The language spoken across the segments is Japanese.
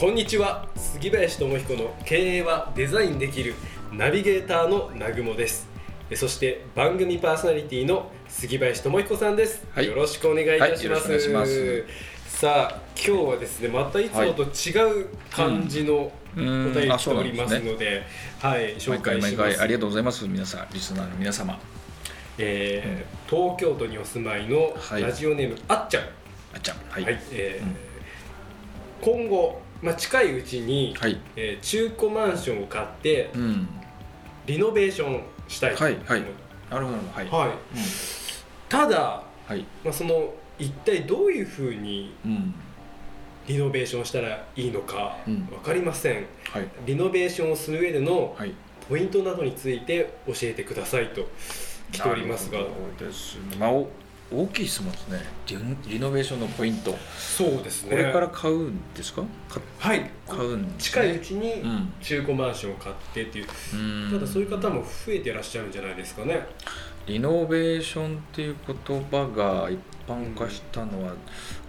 こんにちは杉林智彦の経営はデザインできるナビゲーターの南雲です。そして番組パーソナリティの杉林智彦さんです、はい。よろしくお願いいたします,、さあ今日はですねまたいつもと違う感じのおうん。便り来ておりますですねのではい紹介します。毎回ありがとうございます皆さんリスナーの皆様。えー東京都にお住まいのはい。ラジオネーム、あっちゃん。あっちゃん。はい。はい、えーうん。今後、まあ、近いうちに、はい。えー中古マンションを買ってうん。リノベーションしたいとはいはい。なるほどはい。はい。うん。ただ、はい。まあ、その一体どういうふうにうん。リノベーションしたらいいのかうん。分かりません、はい。リノベーションをする上でのはい。ポイントなどについて教えてくださいと来ておりますが。ですね。まあお大きい質問ですね。リリノベーションのポイント。そうですね。これから買うんですか？かはい。買うんです近ねいうちにうん。中古マンションを買ってっていう。うん。ただそういう方も増えてらっしゃるんじゃないですかね。リノベーションっていう言葉が一般化したのは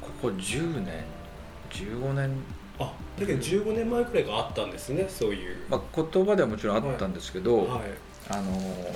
ここ10年？15年？あだけど15年前くらいがあったんですねそういう。まあ、言葉ではもちろんあったんですけど、はあの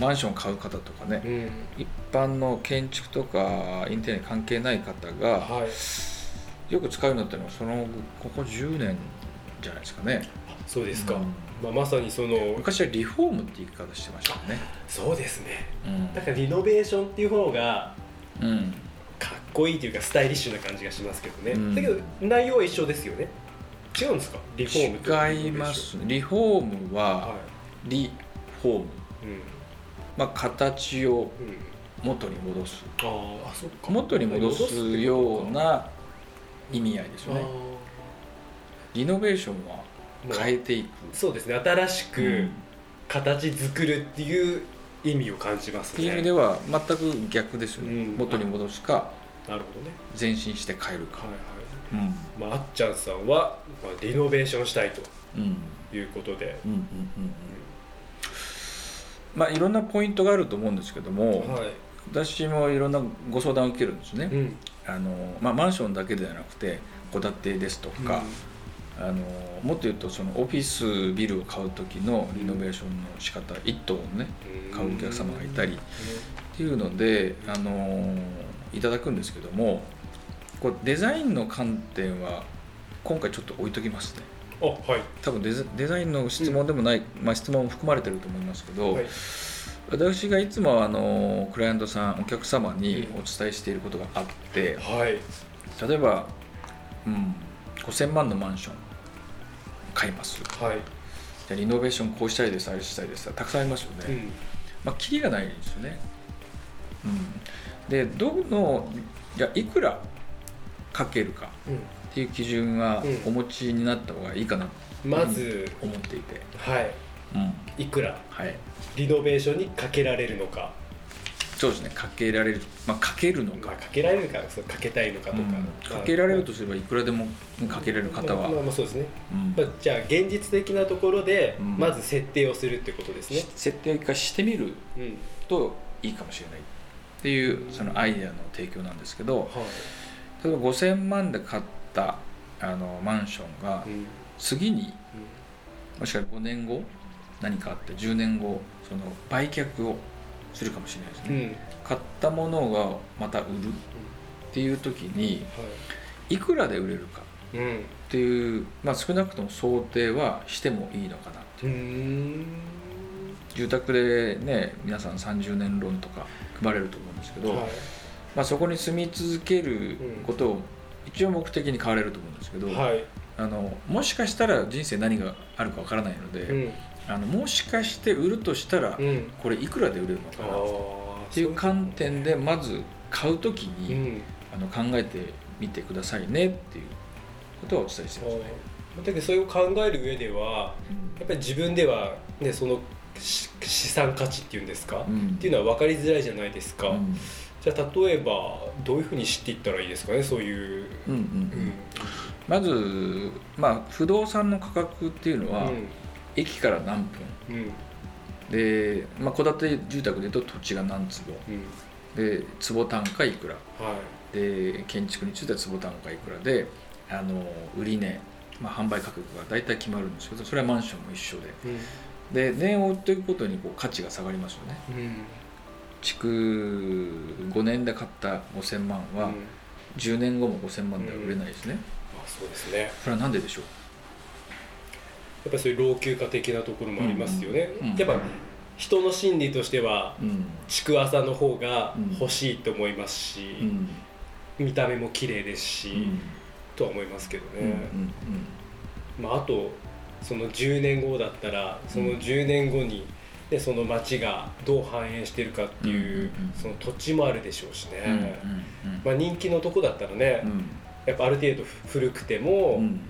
マンションを買う方とかねい、うん。一般の建築とかインテリアに関係ない方がはい。よく使うようになったのはそのここ10年じゃないですかね。そうですか、うん。まあ、まさにその昔はリフォームって言い方してましたよね。そうですね。うん。だからリノベーションっていう方がうん。かっこいいというかスタイリッシュな感じがしますけどね、うん。だけど内容は一緒ですよね。違うんですか？リフォームと違いますリフォームははリフォーム、まあ、形をうん、元に戻す元に戻すような意味合いですよね。あリノベーションはー変えていく、そうですね。新しくうん。形作るっていう意味を感じますね。っていう意味では全く逆ですよね、うん。元に戻すかなるほどね。前進して変えるか。はいはい。うん。まあ、あっちゃんさんは、まあ、リノベーションしたいとうん。いうことで、うんうんうんうんまあいろんなポイントがあると思うんですけども、はい。私もいろんなご相談を受けるんですね、うん。あのまあ、マンションだけではなくて戸建てですとか、あのもっと言うとそのオフィスビルを買う時のリノベーションの仕方一棟をね買うお客様がいたりっていうのであのいただくんですけどもこうデザインの観点は今回ちょっと置いときますねあはい。多分デザデザインの質問でもない、まあ、質問も含まれてると思いますけど、はい。私がいつもあのクライアントさんお客様にお伝えしていることがあってはい。例えば、うん、5000万のマンション買います。はい、じゃあリノベーションこうしたいですあれしたいですたくさんありますよね、うん。まあキリがないですよね、うん、でどのじゃあいくらかけるかっていう基準はうん。お持ちになった方がいいかなとまず、思っていて、はい。うん。いくら？はい、リノベーションにかけられるのか、そうですね。かけられる、まあ、かけるのか。まあ、かけられるかそうかけたいのかとか、うん。かけられるとすればいくらでもかけられる方は、まあ、まあそうですね、うん。まあ、じゃあ現実的なところで、うん。まず設定をするってことですね。し、設定化してみるうん。といいかもしれないっていうそのアイデアの提供なんですけどはい。例えば5000万で買ったあのマンションがうん。次にもしかしたら5年後何かあって10年後その売却をするかもしれないですね、うん。うん買ったものがまた売る。っていう時にはいくらで売れるか。っていう、まあ、少なくとも想定はしてもいいのかなう。ーん。住宅でね皆さん30年ローンとか組まれると思うんですけど、はい。まあ、そこに住み続けることを一応目的に買われると思うんですけど、はい。あのもしかしたら人生何があるかわからないので、うん。あのもしかして売るとしたら、うん。これいくらで売れるのあかなっーていう観点でまず買う時うに、ん。あの考えてみてくださいねっていうことはお伝えしてますね。だけどそれを考える上ではやっぱり自分では、ね、そのし資産価値っていうんですか、うん。っていうのは分かりづらいじゃないですか、うんじゃあ例えばどういうふうに知っていったらいいですかねそういう、うんうんうん。まず、まあ、不動産の価格っていうのは、駅から何分。うん。うんで、まあ、戸建て住宅でいうと土地が何坪。うん。で坪単価いくら。はい。で建築については坪単価いくらであの売値、まあ、販売価格が大体決まるんですけどそれはマンションも一緒で。うん。で年を追っていくことにこう価値が下がりますよね。うん築5年で買った5000万はうん。10年後も5000万では売れないですね、あそうですね。それは何ででしょう？やっぱりそういう老朽化的なところもありますよね、うん。うん。やっぱ人の心理としてはうん。築浅の方がうん。欲しいと思いますし、うん。見た目も綺麗ですし、うん。とは思いますけどうんね、まあ、あとその10年後だったらその10年後に、ね、その町がどう反映してるかっていう、その土地もあるでしょうしね、まあ、人気のとこだったらね、うん。やっぱある程度古くても、うん。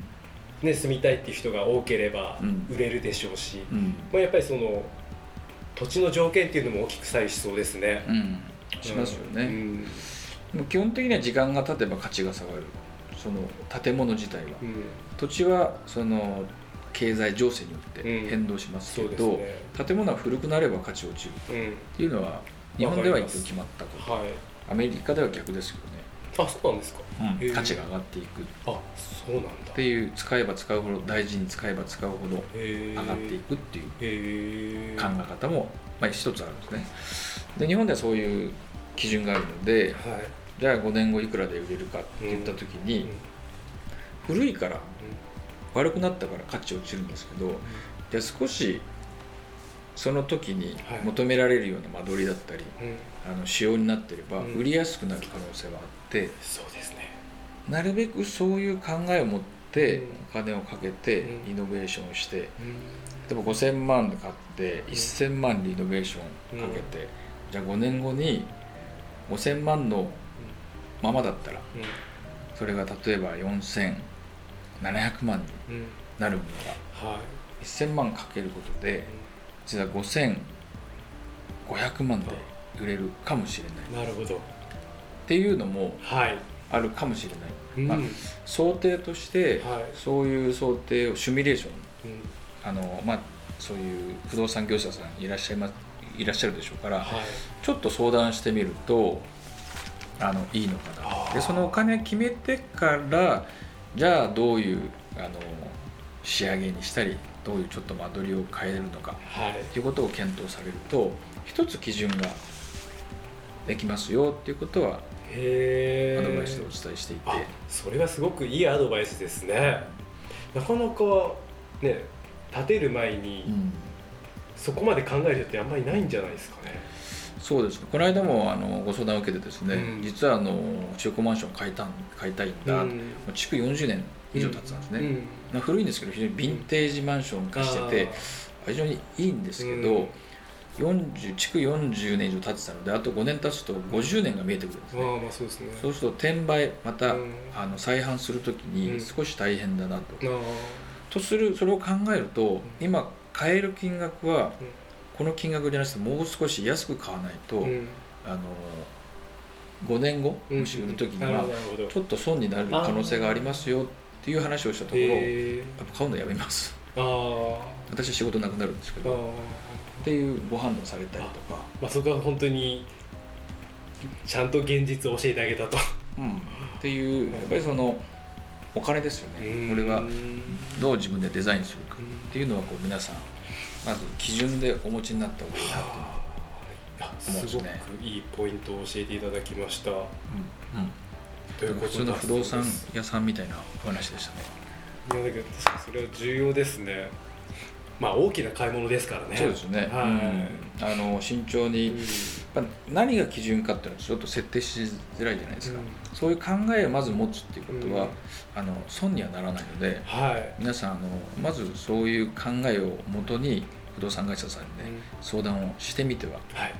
ね、住みたいっていう人が多ければうん。売れるでしょうし、うん。まあ、やっぱりその土地の条件っていうのも大きく左右しそうですね。うん。しますよね、うん。でも基本的には時間が経てば価値が下がる。その建物自体は。うん。土地はその経済情勢によってうん。変動しますけそうですど、ね。建物は古くなれば価値落ちる。うん。っていうのは日本では一応決まったこと。はい。アメリカでは逆ですよあ、そうなんですか。ね、へー価値が上がっていく。っあ、そうなんだ。ていう使えば使うほど大事に使えば使うほど上上がっていくっていう。考え方も、まあ、一つあるんですね。で日本ではそういう基準があるのではい。じゃあ5年後いくらで売れるかって言った時に、古いから悪くなったから価値落ちるんですけどじゃあ少しその時にはい求められるような間取りだったり、うん。うん。あの仕様になってればうん売りやすくなる可能性はあって、そうですね。なるべくそういう考えを持ってうんお金をかけてうんイノベーションをしてうん。例えば5000万で買って1000万リノベーションかけて、じゃあ5年後に5000万のままだったらそれが例えば4700万に。なるものがは1000万かけることで実は5500万で売れるかもしれないい。なるほど。っていうのもはい。あるかもしれない、うん。まあ想定としてはい。そういう想定をシミュレーションうん。あのまあそういう不動産業者さんいらっしゃいますいらっしゃるでしょうからはい。ちょっと相談してみるとあのいいのかなでそのお金決めてからじゃあどういうあの仕上げにしたりどういうちょっと間取りを変えるのかはい。ということを検討されると一つ基準ができますよっていうことは。アドバイスでお伝えしていて、あ、それはすごくいいアドバイスですね。なかなかね、建てる前にうんそこまで考える人ってあんまりないんじゃないですかね。そうですね。この間もあのご相談を受けてですね、うん。実はあの中古マンションを買いたん買いたいんだ、うん。築40年以上経つんですね、うん。まあ古いんですけど非常にヴィンテージマンション化してて、非常にいいんですけど、40築40年以上経ってたのであと5年経つと50年が見えてくるんですね、あーまあそうですね。そうすると転売また、うん。あの再販する時うん。に少し大変だなと、あーとするそれを考えると今買える金額はこの金額じゃなくてもう少し安く買わないと、うん。あの5年後うん。もし売る時にはちょっと損になる可能性がありますよっていう話をしたところ、やへっぱ買うのやめます。私は仕事なくなるんですけどー。っていうご判断されたりとか、まあそこは本当にちゃんと現実を教えてあげたと。うん、っていうやっぱりそのお金ですよね。これはどう自分でデザインするかっていうのはこう皆さんまず基準でお持ちになった方がいいなとあ思うんですすごねくいいポイントを教えていただきました。思う、といううん、ことだ普通の不動産屋さんみたいなお話でしたね。いやだけどそれは重要ですね。まあ大きな買い物ですからね。そうですね、はい。うん。あの慎重に、うん。まあ、何が基準かっていうのはちょっと設定しづらいじゃないですか、うん。そういう考えをまず持つっていうことは、うん。あの損にはならないのではい。皆さんあのまずそういう考えをもとに不動産会社さんにね、相談をしてみてははい。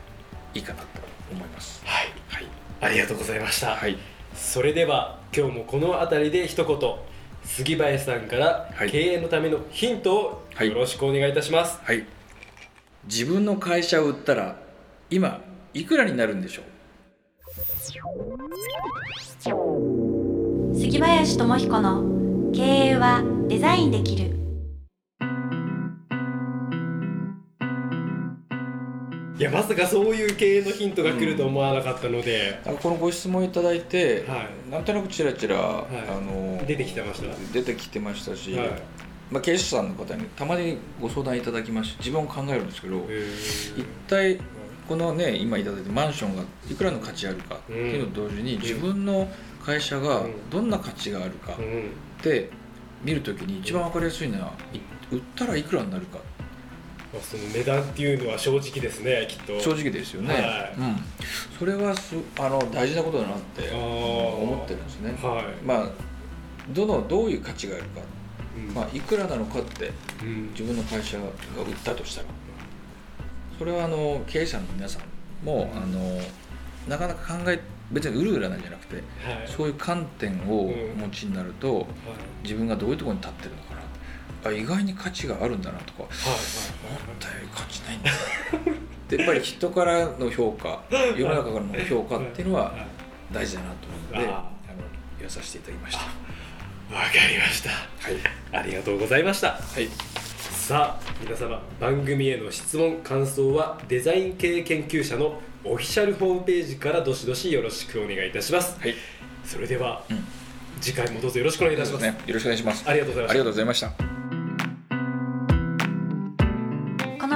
いいかなと思います。はい。はい、ありがとうございました。はい、それでは今日もこの辺りで一言杉林さんからはい。経営のためのヒントをはい。よろしくお願いいたします、はい。自分の会社を売ったら今いくらになるんでしょう？杉林智彦の経営はデザインできるいやまさかそういう経営のヒントが来ると思わなかったので、なん。かこのご質問いただいて、はい。なんとなくちらちら、い。あの出てきてました？出てきてましたし、はい。まあ、経営者さんの方にたまにご相談いただきまして自分も考えるんですけど、へ一体このね今いただいたマンションがいくらの価値あるかっていうのと同時に、ん。自分の会社がうん。どんな価値があるかっうん。て見るときに一番分かりやすいのはい売ったらいくらになるかまあ、その値段っていうのは正直ですねきっと。正直ですよね、はい。うん、それはすあの大事なことだなって思ってるんですね。はい、まあどのどういう価値があるか、うん。まあ、いくらなのかってうん。自分の会社が売ったとしたら。それはあの経営者の皆さんもあのなかなか考え別に売る売らないじゃなくてはい。そういう観点をお持ちになるとはい。自分がどういうところに立ってるのかなあ意外に価値があるんだなとか。思はいったより価値ないんだ。なでやっぱり人からの評価世の中からの評価っていうのは大事だなと思うのであの言わさせていただきました。わかりました。はい、ありがとうございました。はい。さあ皆様番組への質問感想はデザイン系研究者のオフィシャルホームページからどしどしよろしくお願いいたします。はい。それでは、うん。次回もどうぞよろしくお願いいたします。ね、よろしくお願いします。ありがとうございました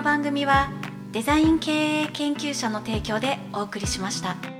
番組はデザイン経営研究者の提供でお送りしました。